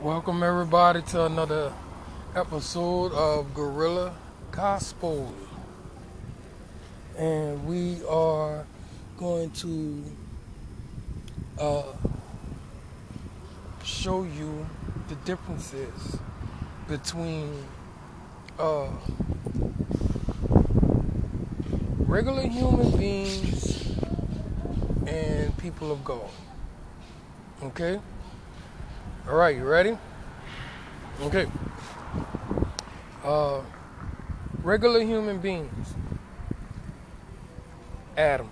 Welcome everybody to another episode of Gorilla Gospel. And we are going to uh, show you the differences between uh, regular human beings and people of God. Okay? All right, you ready? Okay. Uh, regular human beings. Adam.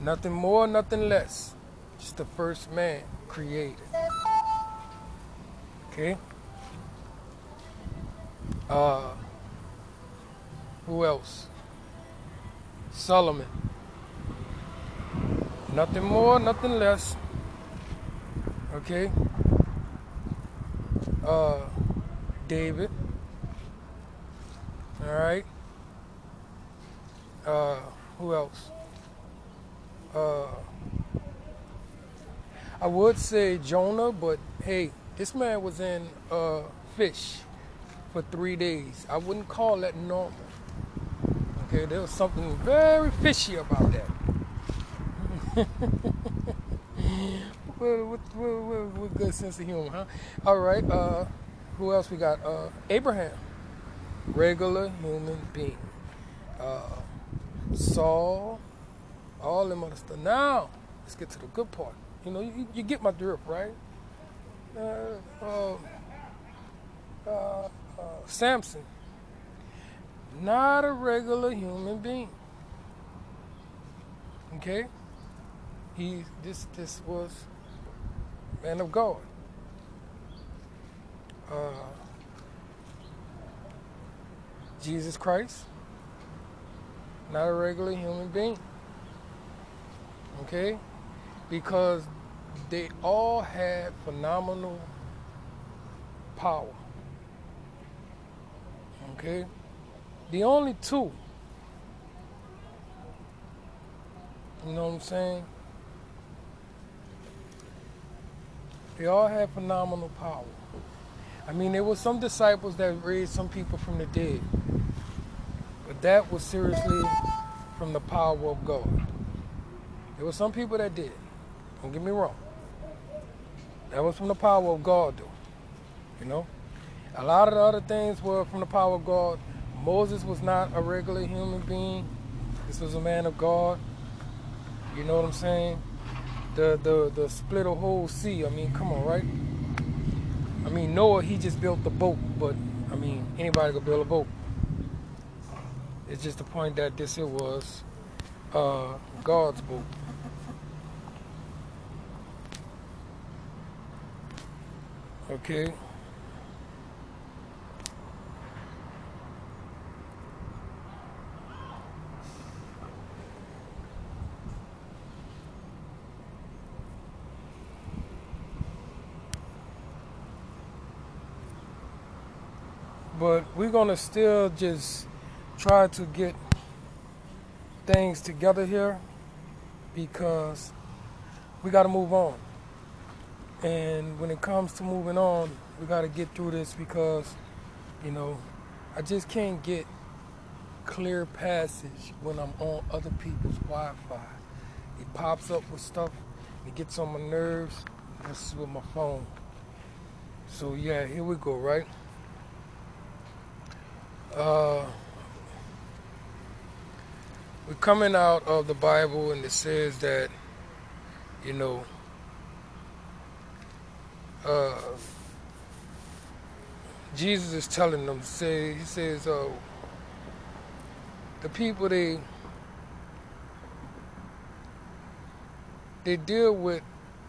Nothing more, nothing less. Just the first man created. Okay. Uh, who else? Solomon. Nothing more, nothing less Okay. Uh, David. All right. Uh, who else? Uh, I would say Jonah, but hey, this man was in uh, fish for three days. I wouldn't call that normal. Okay, there was something very fishy about that. with, good sense of humor, huh? All right. Uh, who else we got? Uh, Abraham, regular human being. Uh, Saul, all them other stuff. Now, let's get to the good part. You know, you, you get my drift, right? Uh, uh, uh, Samson, not a regular human being. Okay, he this this was man of God. Uh, Jesus Christ, not a regular human being. Okay? Because they all had phenomenal power. Okay? The only two, you know what I'm saying? They all had phenomenal power. I mean, there were some disciples that raised some people from the dead. But that was seriously from the power of God. There were some people that did. Don't get me wrong. That was from the power of God, though. You know? A lot of the other things were from the power of God. Moses was not a regular human being. This was a man of God. You know what I'm saying? The the the split a whole sea. I mean, come on, right? I mean, Noah he just built the boat, but I mean, anybody could build a boat. It's just the point that this it was uh, God's boat. Okay. But we're gonna still just try to get things together here because we got to move on. And when it comes to moving on, we got to get through this because, you know, I just can't get clear passage when I'm on other people's Wi-Fi. It pops up with stuff. It gets on my nerves. This is with my phone. So yeah, here we go, right? Uh, we're coming out of the Bible and it says that, you know, uh, Jesus is telling them, say, he says, uh, the people they they deal with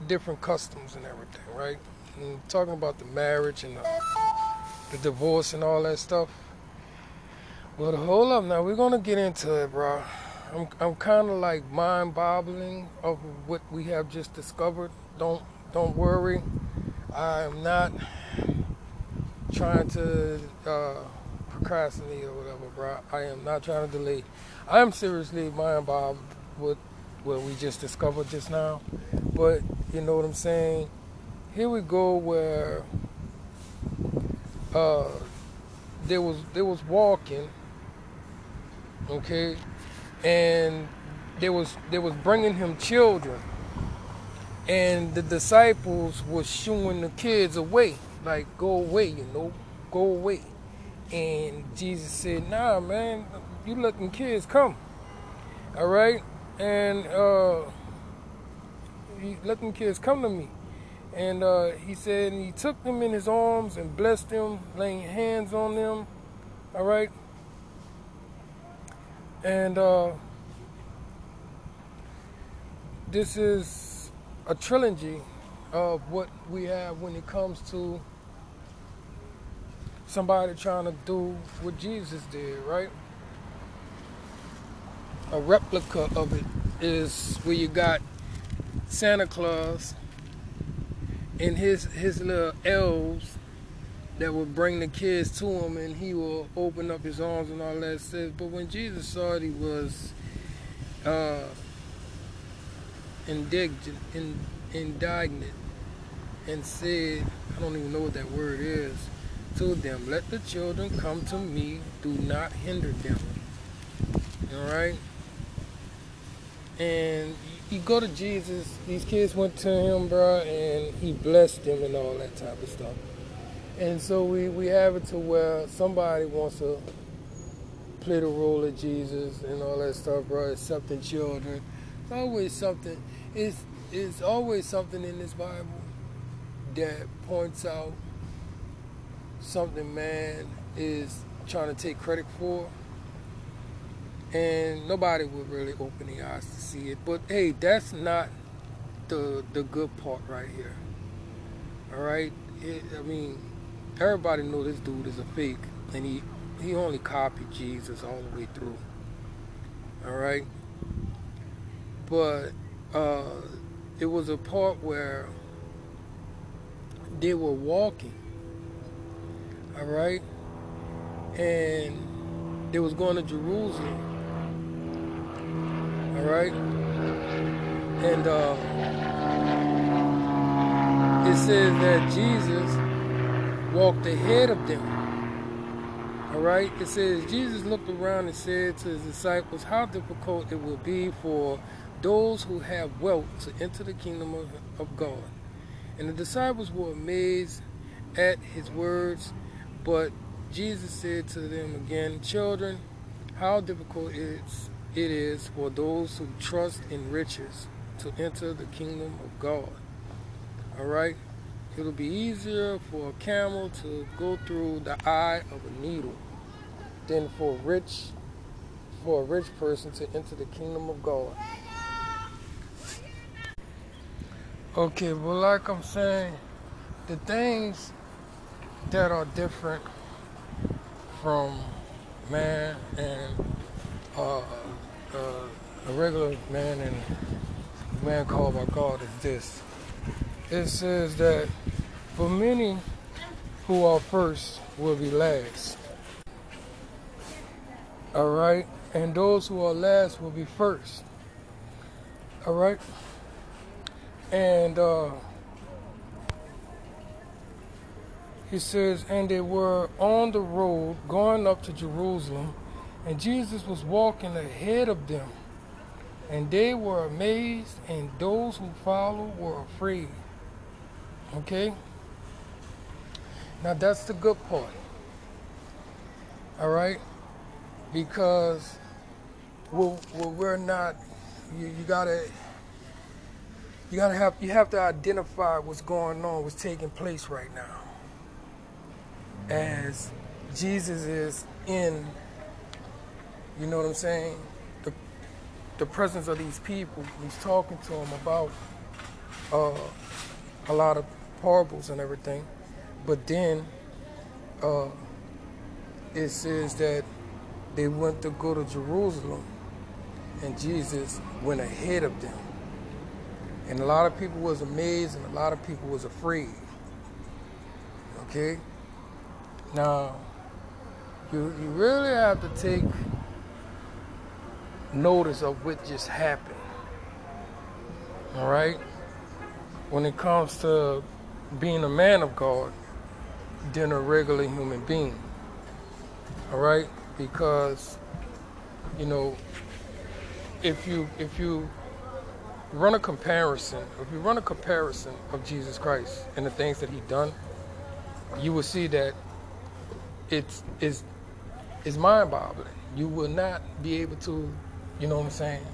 different customs and everything, right? And talking about the marriage and the, the divorce and all that stuff. But hold up now, we're gonna get into it, bro. I'm I'm kind of like mind-boggling of what we have just discovered. Don't don't worry, I am not trying to uh, procrastinate or whatever, bro. I am not trying to delay. I am seriously mind-boggled with what we just discovered just now. But you know what I'm saying? here we go where uh, they was they was walking, okay, and they was they was bringing him children, and the disciples was shooing the kids away, like go away, you know, go away, and Jesus said, Nah, man, you letting kids come, all right, and uh, you letting kids come to me. And uh, he said, and he took them in his arms and blessed them, laying hands on them. All right. And uh, this is a trilogy of what we have when it comes to somebody trying to do what Jesus did, right? A replica of it is where you got Santa Claus and his his little elves that would bring the kids to him and he will open up his arms and all that says but when jesus saw it he was uh indignant in, indignant and said i don't even know what that word is to them let the children come to me. Do not hinder them. All right? And you go to Jesus, these kids went to him, bro, and he blessed them and all that type of stuff. And so we, we have it to where somebody wants to play the role of Jesus and all that stuff, bro, accepting children. It's always something, it's, it's always something in this Bible that points out something man is trying to take credit for and nobody would really open the eyes to see it. But hey, that's not the the good part right here. All right, it, I mean, everybody know this dude is a fake, and he he only copied Jesus all the way through. All right, but uh, it was a part where they were walking. All right, and they was going to Jerusalem all right? And uh, it says that Jesus walked ahead of them. All right? It says Jesus looked around and said to his disciples, How difficult it will be for those who have wealth to enter the kingdom of, of God. And the disciples were amazed at his words, but Jesus said to them again, Children, how difficult it is it is for those who trust in riches to enter the kingdom of God. All right? It'll be easier for a camel to go through the eye of a needle than for rich for a rich person to enter the kingdom of God. Okay, well like I'm saying, the things that are different from man and uh, uh, a regular man and a man called by God is this. It says that for many who are first will be last. All right? And those who are last will be first. All right? And uh, he says, and they were on the road going up to Jerusalem and Jesus was walking ahead of them, and they were amazed, and those who followed were afraid. Okay? Now that's the good part. All right? Because well, we're not, you, you gotta, you gotta have, you have to identify what's going on, what's taking place right now. As Jesus is in you know what I'm saying? The, the presence of these people, he's talking to them about uh, a lot of parables and everything. But then uh, it says that they went to go to Jerusalem and Jesus went ahead of them. And a lot of people was amazed and a lot of people was afraid. Okay? Now, you, you really have to take notice of what just happened. All right? When it comes to being a man of God than a regular human being. All right? Because you know, if you if you run a comparison, if you run a comparison of Jesus Christ and the things that he done, you will see that it's is is mind boggling. You will not be able to, you know what I'm saying,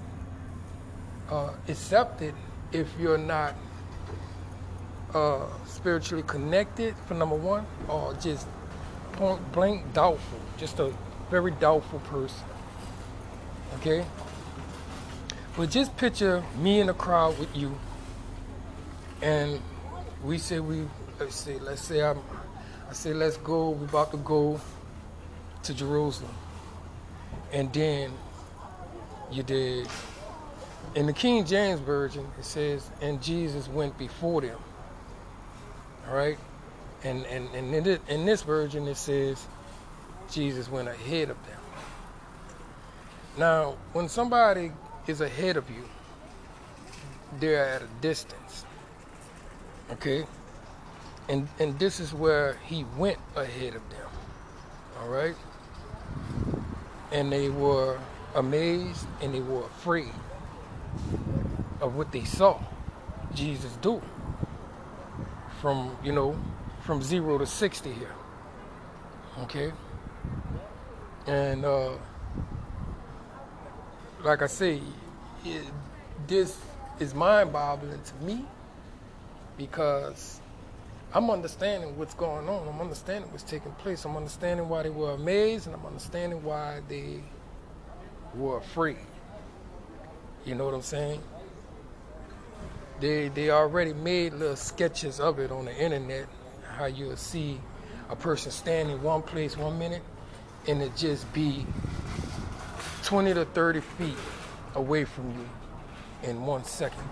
uh, accept it if you're not uh, spiritually connected, for number one, or just point blank doubtful, just a very doubtful person. Okay? But just picture me in a crowd with you, and we say we let's say let's say I'm I say let's go. We're about to go to Jerusalem, and then you did. In the King James version, it says, "And Jesus went before them." All right, and and and in, in this version, it says, "Jesus went ahead of them." Now, when somebody is ahead of you, they're at a distance. Okay? And and this is where he went ahead of them. All right? And they were amazed and they were afraid of what they saw Jesus do. From, you know, from 0 to 60 here. Okay? And uh like I say, it, this is mind-boggling to me because I'm understanding what's going on. I'm understanding what's taking place. I'm understanding why they were amazed, and I'm understanding why they were afraid. You know what I'm saying? They they already made little sketches of it on the internet. How you'll see a person standing one place one minute, and it just be 20 to 30 feet away from you in one second.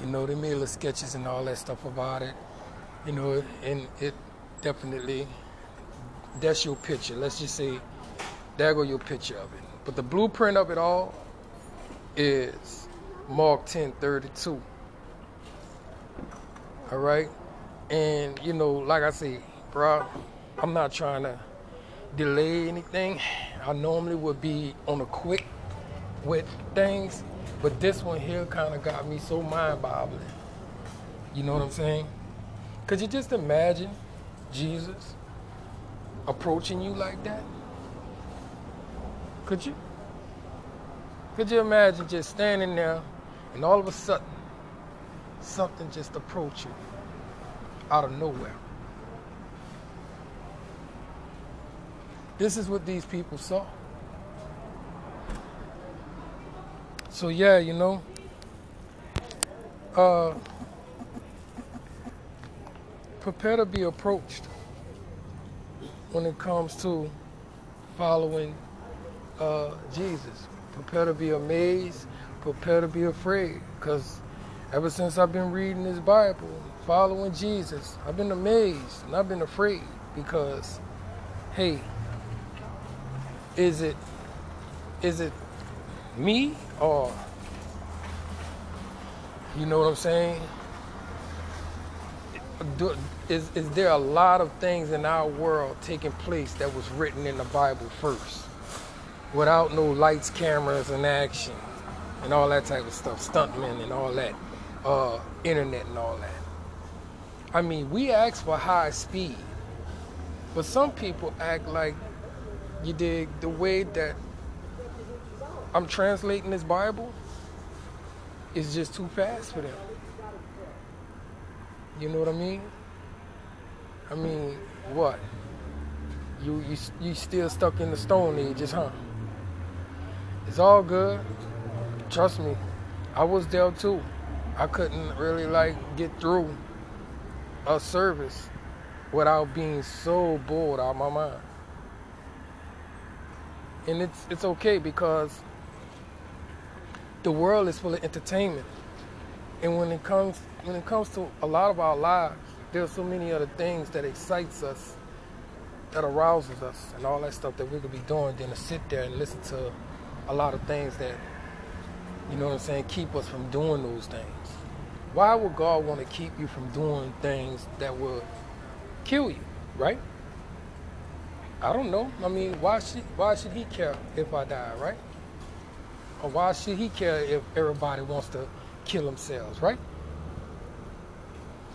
You know, they made little sketches and all that stuff about it. You know, and it definitely, that's your picture. Let's just say, there go your picture of it. But the blueprint of it all is Mark 10 32. All right? And, you know, like I say, bro, I'm not trying to delay anything. I normally would be on a quick with things, but this one here kind of got me so mind boggling. You know what I'm saying? Could you just imagine Jesus approaching you like that? Could you? Could you imagine just standing there and all of a sudden something just approach you out of nowhere? This is what these people saw. So yeah, you know, uh, prepare to be approached when it comes to following uh, Jesus. Prepare to be amazed. Prepare to be afraid. Because ever since I've been reading this Bible, following Jesus, I've been amazed and I've been afraid because, hey, is it is it me or you know what I'm saying? Do, is, is there a lot of things in our world taking place that was written in the Bible first without no lights, cameras, and action and all that type of stuff, stuntmen and all that, uh, internet and all that? I mean, we ask for high speed, but some people act like you dig the way that I'm translating this Bible is just too fast for them. You know what I mean? I mean, what? You you you still stuck in the Stone Ages, huh? It's all good. Trust me, I was there too. I couldn't really like get through a service without being so bored out of my mind and it's it's okay because the world is full of entertainment, and when it comes when it comes to a lot of our lives, there are so many other things that excites us, that arouses us, and all that stuff that we could be doing than to sit there and listen to a lot of things that you know what I'm saying keep us from doing those things. why would God want to keep you from doing things that would kill you, right? I don't know. I mean, why should why should he care if I die, right? Or why should he care if everybody wants to kill themselves, right?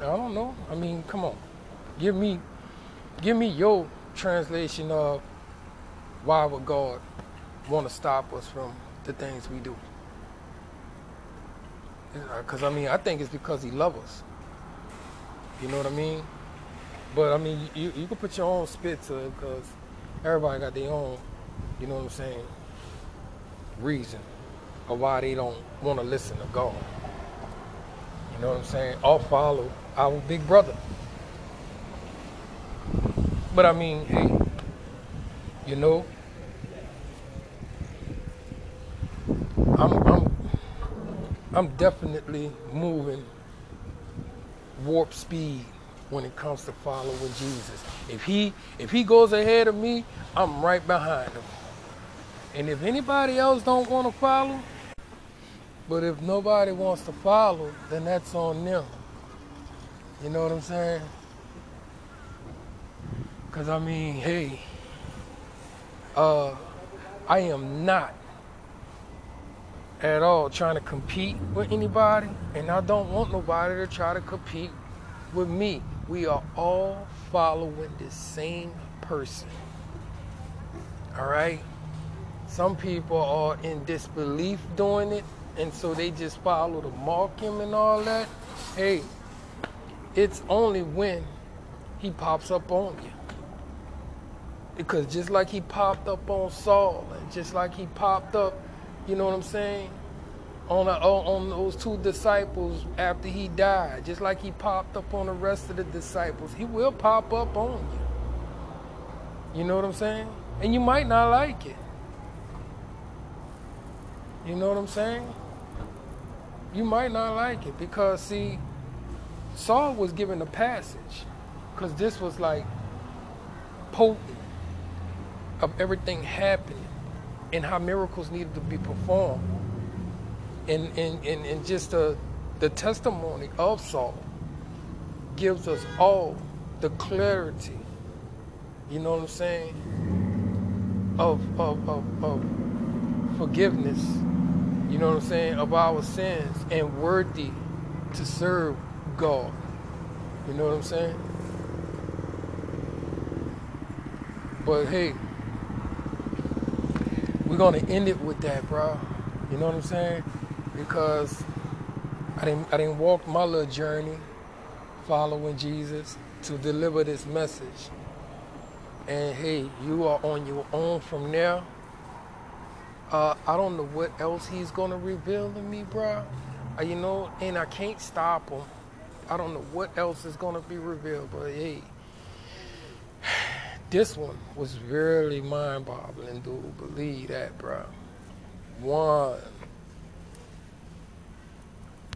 I don't know. I mean, come on. Give me give me your translation of why would God want to stop us from the things we do? Uh, because I mean, I think it's because He loves us. You know what I mean? But I mean, you you can put your own spit to it because everybody got their own. You know what I'm saying? Reason of why they don't want to listen to God. You know what I'm saying? Or follow our big brother. But I mean, hey, you know, I'm I'm I'm definitely moving warp speed when it comes to following Jesus. If he if he goes ahead of me, I'm right behind him. And if anybody else don't want to follow, but if nobody wants to follow, then that's on them. You know what I'm saying? Cause I mean, hey, uh, I am not at all trying to compete with anybody, and I don't want nobody to try to compete with me. We are all following the same person. All right? Some people are in disbelief doing it, and so they just follow the mock him and all that. Hey, it's only when he pops up on you. Because just like he popped up on Saul, and just like he popped up, you know what I'm saying, on, a, on those two disciples after he died, just like he popped up on the rest of the disciples, he will pop up on you. You know what I'm saying? And you might not like it. You know what I'm saying? You might not like it because, see, Saul was given a passage because this was like potent of everything happening and how miracles needed to be performed. And, and, and, and just the, the testimony of Saul gives us all the clarity, you know what I'm saying, of, of, of, of forgiveness, you know what I'm saying, of our sins and worthy to serve God. You know what I'm saying? But hey, we're gonna end it with that, bro. You know what I'm saying? Because I didn't I didn't walk my little journey following Jesus to deliver this message. And hey, you are on your own from there. Uh, I don't know what else he's gonna reveal to me, bro. Uh, you know, and I can't stop him. I don't know what else is gonna be revealed, but hey, this one was really mind-boggling, dude. Believe that, bro. One.